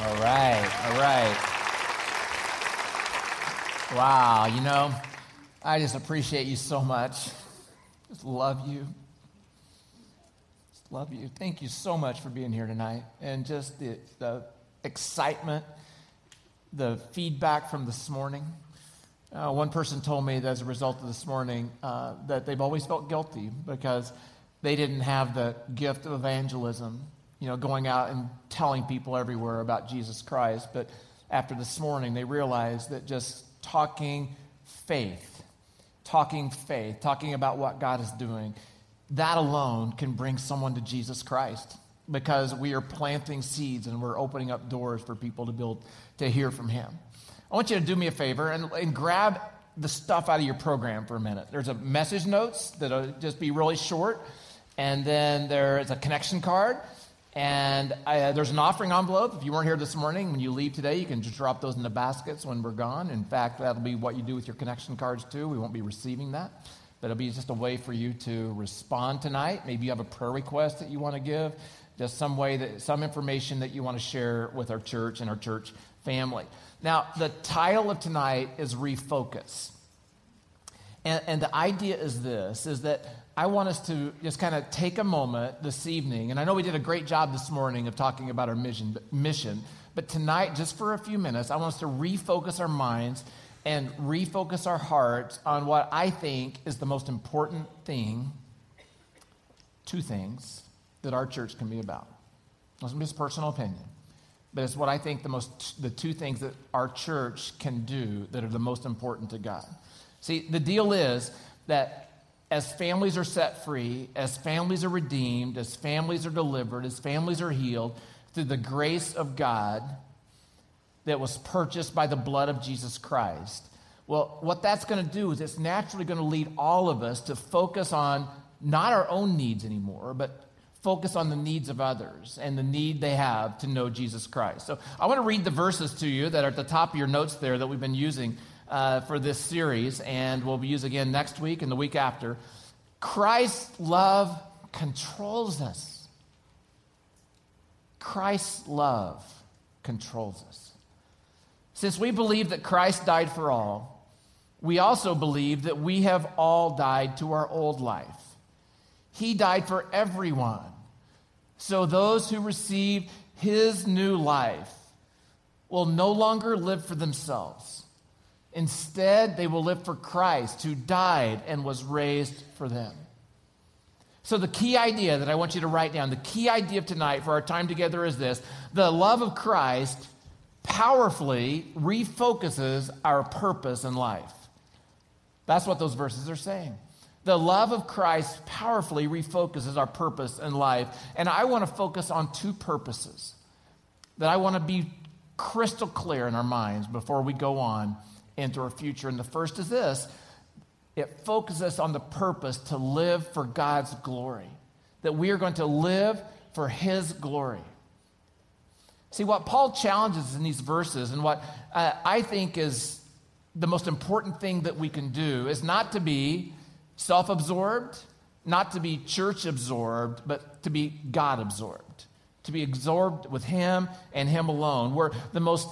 All right, all right. Wow, you know, I just appreciate you so much. Just love you. Just love you. Thank you so much for being here tonight. And just the, the excitement, the feedback from this morning. Uh, one person told me that as a result of this morning uh, that they've always felt guilty because they didn't have the gift of evangelism, you know, going out and telling people everywhere about Jesus Christ. But after this morning, they realized that just talking faith, talking faith, talking about what God is doing, that alone can bring someone to Jesus Christ because we are planting seeds and we're opening up doors for people to build to hear from Him. I want you to do me a favor and, and grab the stuff out of your program for a minute. There's a message notes that'll just be really short, and then there is a connection card, and uh, there's an offering envelope. If you weren't here this morning, when you leave today, you can just drop those in the baskets when we're gone. In fact, that'll be what you do with your connection cards too. We won't be receiving that, but it'll be just a way for you to respond tonight. Maybe you have a prayer request that you want to give, just some way that some information that you want to share with our church and our church family. Now, the title of tonight is Refocus. And, and the idea is this, is that I want us to just kind of take a moment this evening, and I know we did a great job this morning of talking about our mission, mission, but tonight, just for a few minutes, I want us to refocus our minds and refocus our hearts on what I think is the most important thing, two things, that our church can be about. This is personal opinion but it's what I think the most the two things that our church can do that are the most important to God. See, the deal is that as families are set free, as families are redeemed, as families are delivered, as families are healed through the grace of God that was purchased by the blood of Jesus Christ. Well, what that's going to do is it's naturally going to lead all of us to focus on not our own needs anymore, but focus on the needs of others and the need they have to know Jesus Christ. So I want to read the verses to you that are at the top of your notes there that we've been using uh, for this series, and we'll use again next week and the week after. Christ's love controls us. Christ's love controls us. Since we believe that Christ died for all, we also believe that we have all died to our old life. He died for everyone. So those who receive his new life will no longer live for themselves. Instead, they will live for Christ, who died and was raised for them. So, the key idea that I want you to write down, the key idea of tonight for our time together is this the love of Christ powerfully refocuses our purpose in life. That's what those verses are saying. The love of Christ powerfully refocuses our purpose in life. And I want to focus on two purposes that I want to be crystal clear in our minds before we go on into our future. And the first is this it focuses on the purpose to live for God's glory, that we are going to live for His glory. See, what Paul challenges in these verses, and what uh, I think is the most important thing that we can do, is not to be self absorbed, not to be church absorbed, but to be God absorbed, to be absorbed with Him and Him alone. Where the most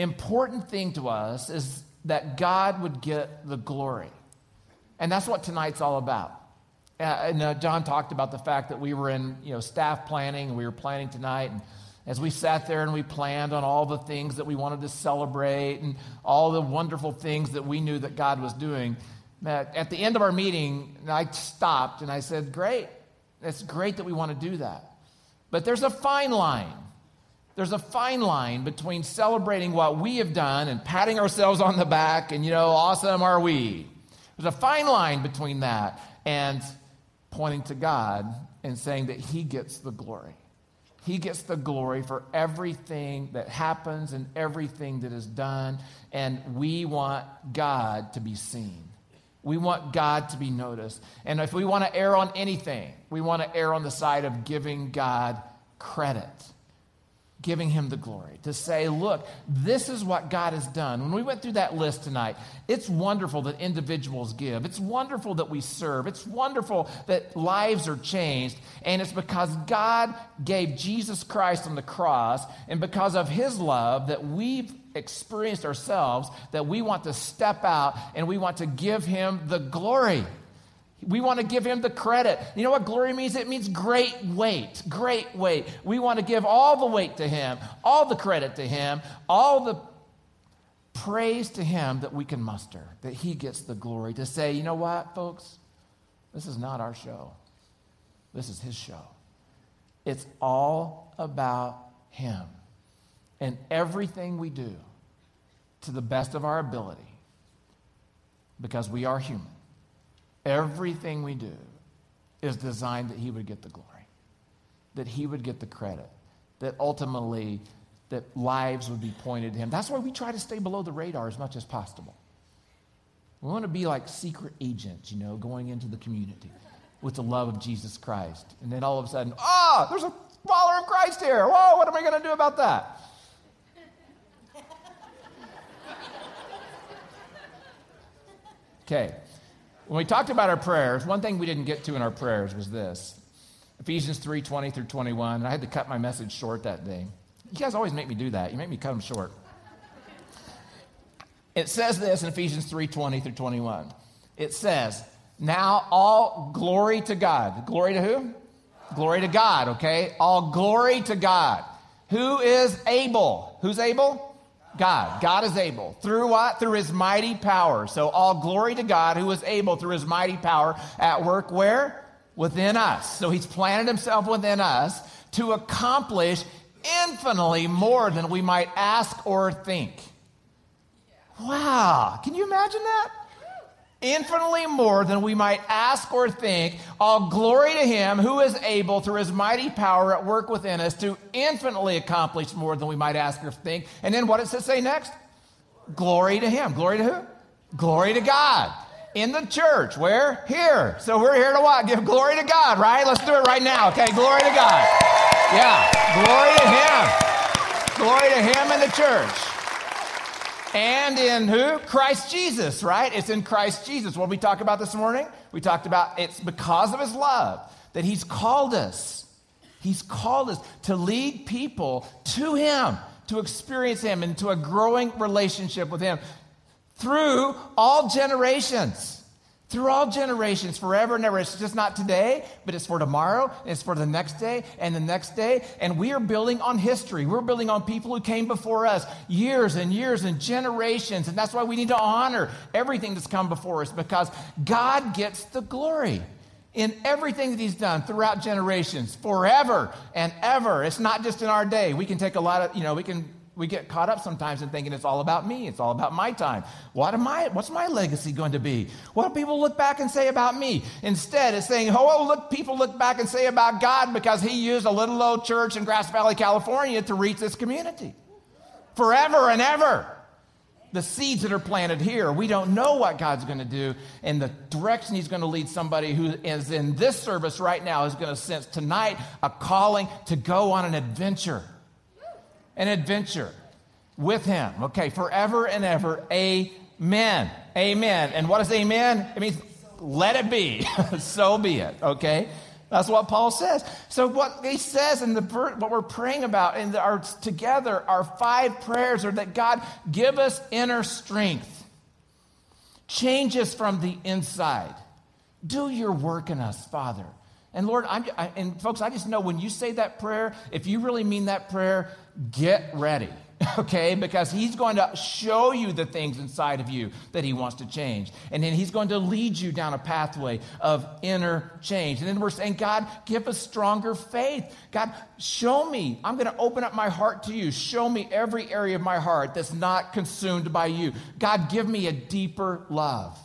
important thing to us is that God would get the glory. And that's what tonight's all about. Uh, and uh, John talked about the fact that we were in you know, staff planning and we were planning tonight. And as we sat there and we planned on all the things that we wanted to celebrate and all the wonderful things that we knew that God was doing, at the end of our meeting, I stopped and I said, Great, it's great that we want to do that. But there's a fine line. There's a fine line between celebrating what we have done and patting ourselves on the back and, you know, awesome are we. There's a fine line between that and pointing to God and saying that He gets the glory. He gets the glory for everything that happens and everything that is done. And we want God to be seen. We want God to be noticed. And if we want to err on anything, we want to err on the side of giving God credit. Giving him the glory, to say, look, this is what God has done. When we went through that list tonight, it's wonderful that individuals give. It's wonderful that we serve. It's wonderful that lives are changed. And it's because God gave Jesus Christ on the cross and because of his love that we've experienced ourselves that we want to step out and we want to give him the glory. We want to give him the credit. You know what glory means? It means great weight, great weight. We want to give all the weight to him, all the credit to him, all the praise to him that we can muster, that he gets the glory. To say, you know what, folks? This is not our show, this is his show. It's all about him. And everything we do to the best of our ability, because we are human Everything we do is designed that he would get the glory, that he would get the credit, that ultimately that lives would be pointed to him. That's why we try to stay below the radar as much as possible. We want to be like secret agents, you know, going into the community with the love of Jesus Christ. And then all of a sudden, ah, oh, there's a follower of Christ here. Whoa, what am I going to do about that? Okay. When we talked about our prayers, one thing we didn't get to in our prayers was this Ephesians 3 20 through 21. And I had to cut my message short that day. You guys always make me do that. You make me cut them short. It says this in Ephesians 3 20 through 21. It says, Now all glory to God. Glory to who? Glory to God, okay? All glory to God. Who is able? Who's able? God. God is able. Through what? Through his mighty power. So all glory to God who is able through his mighty power at work where? Within us. So he's planted himself within us to accomplish infinitely more than we might ask or think. Wow. Can you imagine that? Infinitely more than we might ask or think. All glory to him who is able through his mighty power at work within us to infinitely accomplish more than we might ask or think. And then what does it say next? Glory to him. Glory to who? Glory to God. In the church. Where? Here. So we're here to what? Give glory to God, right? Let's do it right now. Okay, glory to God. Yeah. Glory to him. Glory to him in the church. And in who? Christ Jesus, right? It's in Christ Jesus. What we talked about this morning? We talked about it's because of his love that he's called us. He's called us to lead people to him, to experience him, into a growing relationship with him through all generations through all generations, forever and ever. It's just not today, but it's for tomorrow, it's for the next day and the next day. And we are building on history. We're building on people who came before us years and years and generations. And that's why we need to honor everything that's come before us because God gets the glory in everything that he's done throughout generations, forever and ever. It's not just in our day. We can take a lot of, you know, we can we get caught up sometimes in thinking it's all about me. It's all about my time. What am I, what's my legacy going to be? What do people look back and say about me? Instead, it's saying, oh, look, people look back and say about God because he used a little old church in Grass Valley, California to reach this community. Forever and ever. The seeds that are planted here, we don't know what God's going to do and the direction He's going to lead somebody who is in this service right now is going to sense tonight a calling to go on an adventure an adventure with him. Okay, forever and ever. Amen. Amen. And what is amen? It means let it be. so be it. Okay? That's what Paul says. So what he says in the what we're praying about in our together, our five prayers are that God give us inner strength, change us from the inside, do your work in us, Father. And Lord, I'm, I, and folks, I just know when you say that prayer, if you really mean that prayer, get ready, okay? Because he's going to show you the things inside of you that he wants to change. And then he's going to lead you down a pathway of inner change. And then we're saying, God, give us stronger faith. God, show me. I'm going to open up my heart to you. Show me every area of my heart that's not consumed by you. God, give me a deeper love.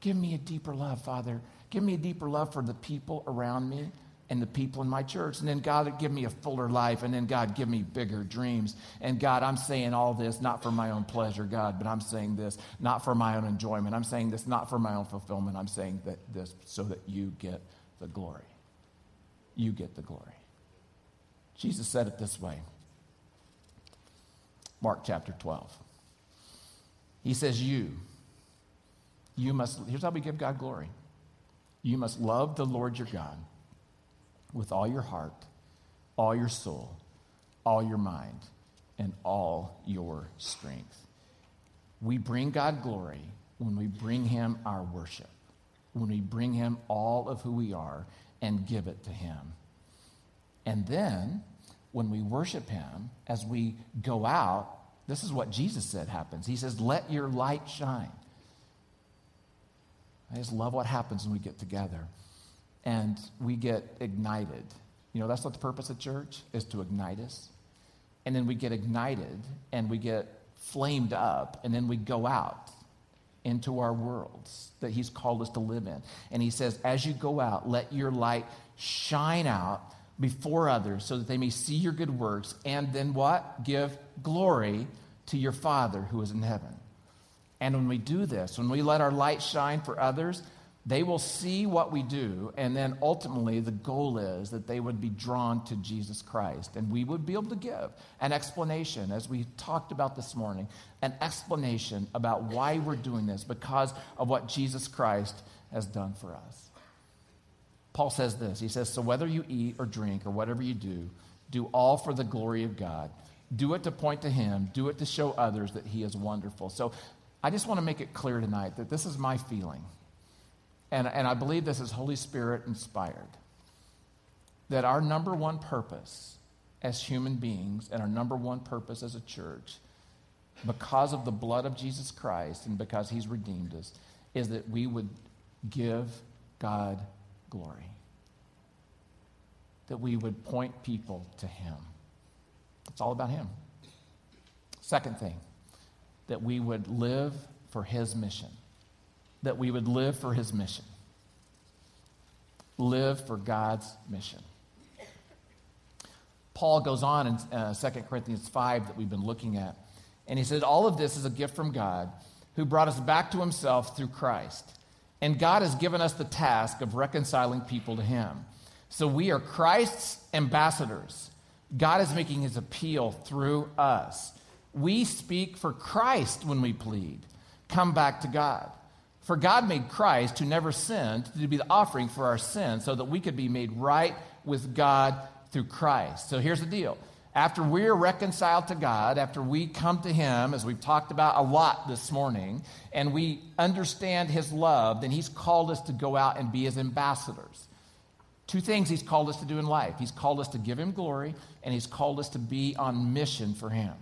Give me a deeper love, Father. Give me a deeper love for the people around me and the people in my church. And then God, give me a fuller life. And then God, give me bigger dreams. And God, I'm saying all this not for my own pleasure, God, but I'm saying this not for my own enjoyment. I'm saying this not for my own fulfillment. I'm saying that this so that you get the glory. You get the glory. Jesus said it this way Mark chapter 12. He says, You, you must, here's how we give God glory. You must love the Lord your God with all your heart, all your soul, all your mind, and all your strength. We bring God glory when we bring him our worship, when we bring him all of who we are and give it to him. And then, when we worship him, as we go out, this is what Jesus said happens. He says, Let your light shine. I just love what happens when we get together and we get ignited. You know, that's what the purpose of church is to ignite us. And then we get ignited and we get flamed up, and then we go out into our worlds that He's called us to live in. And He says, as you go out, let your light shine out before others so that they may see your good works and then what? Give glory to your Father who is in heaven. And when we do this, when we let our light shine for others, they will see what we do, and then ultimately the goal is that they would be drawn to Jesus Christ. And we would be able to give an explanation, as we talked about this morning, an explanation about why we're doing this because of what Jesus Christ has done for us. Paul says this He says, So whether you eat or drink or whatever you do, do all for the glory of God. Do it to point to Him, do it to show others that He is wonderful. So I just want to make it clear tonight that this is my feeling and, and I believe this is Holy Spirit inspired, that our number one purpose as human beings and our number one purpose as a church, because of the blood of Jesus Christ and because He's redeemed us, is that we would give God glory. That we would point people to Him. It's all about Him. Second thing, that we would live for His mission that we would live for his mission. Live for God's mission. Paul goes on in uh, 2 Corinthians 5 that we've been looking at, and he said, All of this is a gift from God who brought us back to himself through Christ. And God has given us the task of reconciling people to him. So we are Christ's ambassadors. God is making his appeal through us. We speak for Christ when we plead. Come back to God. For God made Christ, who never sinned, to be the offering for our sins so that we could be made right with God through Christ. So here's the deal. After we're reconciled to God, after we come to Him, as we've talked about a lot this morning, and we understand His love, then He's called us to go out and be His ambassadors. Two things He's called us to do in life He's called us to give Him glory, and He's called us to be on mission for Him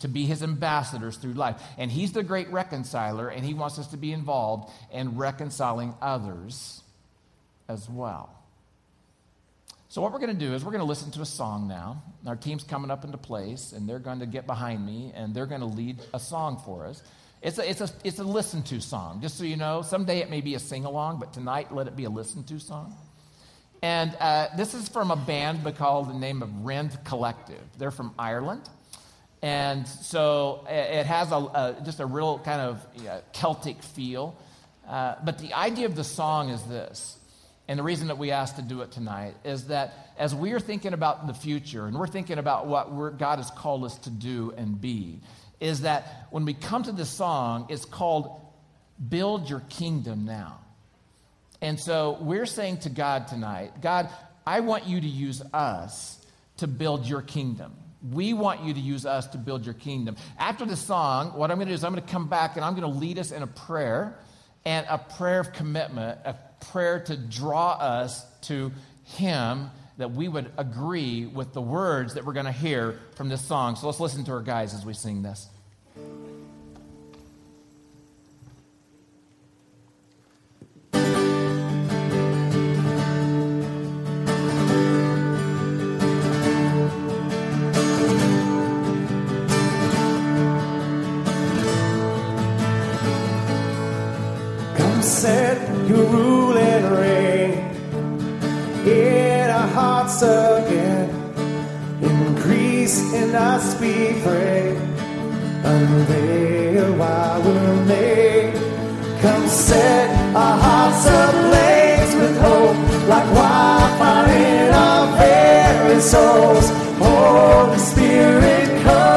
to be his ambassadors through life. And he's the great reconciler, and he wants us to be involved in reconciling others as well. So, what we're going to do is we're going to listen to a song now. Our team's coming up into place, and they're going to get behind me, and they're going to lead a song for us. It's a, it's a, it's a listen to song, just so you know. Someday it may be a sing along, but tonight let it be a listen to song. And uh, this is from a band called the name of Rend Collective. They're from Ireland. And so it has a, a just a real kind of yeah, Celtic feel. Uh, but the idea of the song is this. And the reason that we asked to do it tonight is that as we are thinking about the future and we're thinking about what God has called us to do and be, is that when we come to this song, it's called Build Your Kingdom Now. And so we're saying to God tonight, God, I want you to use us to build your kingdom. We want you to use us to build your kingdom. After the song, what I'm going to do is I'm going to come back and I'm going to lead us in a prayer and a prayer of commitment, a prayer to draw us to Him that we would agree with the words that we're going to hear from this song. So let's listen to our guys as we sing this. Again. Increase and I speak free. Unveil why we're made. Come set our hearts ablaze with hope, like wildfire in our very souls. Holy Spirit, come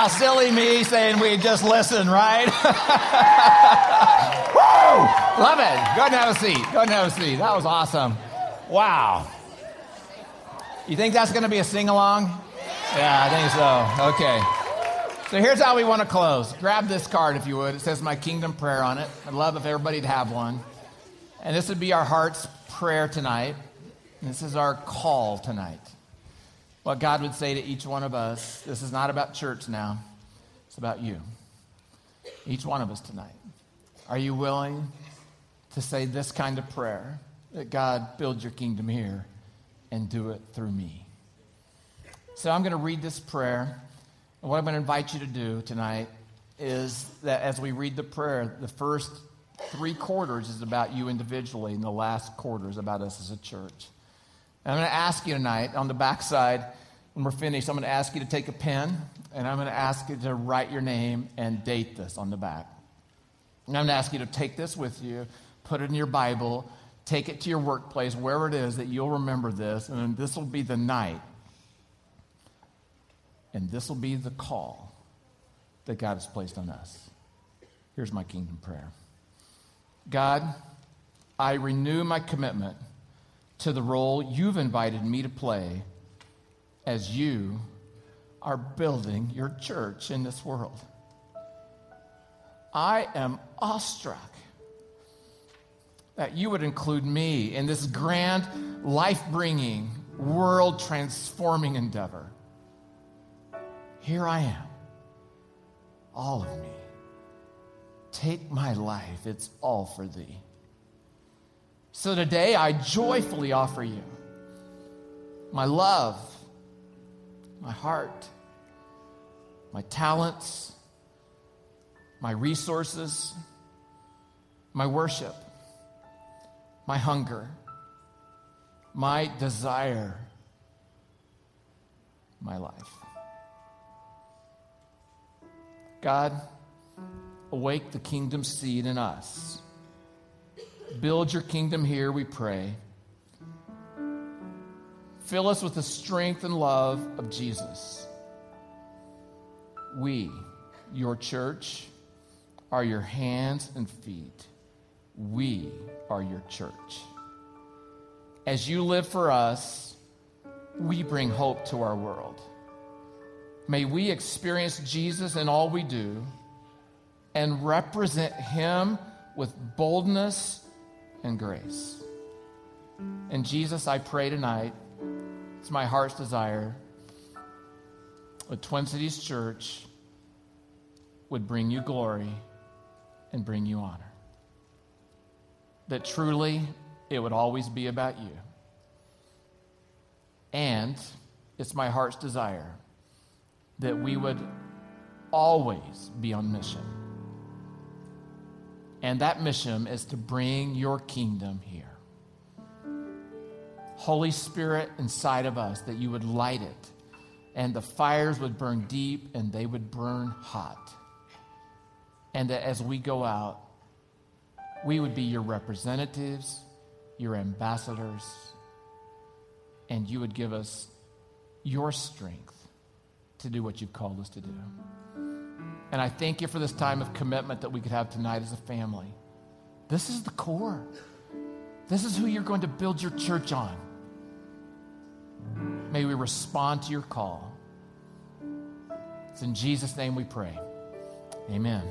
Yeah, silly me saying we just listen, right? Woo! Love it. Go and have a seat. Go and have a seat. That was awesome. Wow. You think that's going to be a sing along? Yeah, I think so. Okay. So here's how we want to close. Grab this card if you would. It says my kingdom prayer on it. I'd love if everybody'd have one. And this would be our heart's prayer tonight. This is our call tonight what God would say to each one of us. This is not about church now, it's about you. Each one of us tonight. Are you willing to say this kind of prayer that God build your kingdom here and do it through me? So I'm going to read this prayer. And what I'm going to invite you to do tonight is that as we read the prayer, the first three quarters is about you individually, and the last quarter is about us as a church. And I'm going to ask you tonight on the backside, when we're finished, I'm going to ask you to take a pen and I'm going to ask you to write your name and date this on the back. And I'm going to ask you to take this with you, put it in your Bible, take it to your workplace, wherever it is that you'll remember this, and this will be the night. And this will be the call that God has placed on us. Here's my kingdom prayer God, I renew my commitment to the role you've invited me to play as you are building your church in this world. I am awestruck that you would include me in this grand, life bringing, world transforming endeavor. Here I am, all of me. Take my life, it's all for thee. So today I joyfully offer you my love, my heart, my talents, my resources, my worship, my hunger, my desire, my life. God, awake the kingdom seed in us Build your kingdom here, we pray. Fill us with the strength and love of Jesus. We, your church, are your hands and feet. We are your church. As you live for us, we bring hope to our world. May we experience Jesus in all we do and represent him with boldness and grace. And Jesus, I pray tonight, it's my heart's desire that Twin Cities Church would bring you glory and bring you honor. That truly it would always be about you. And it's my heart's desire that we would always be on mission and that mission is to bring your kingdom here. Holy Spirit inside of us, that you would light it, and the fires would burn deep and they would burn hot. And that as we go out, we would be your representatives, your ambassadors, and you would give us your strength to do what you've called us to do. And I thank you for this time of commitment that we could have tonight as a family. This is the core. This is who you're going to build your church on. May we respond to your call. It's in Jesus' name we pray. Amen.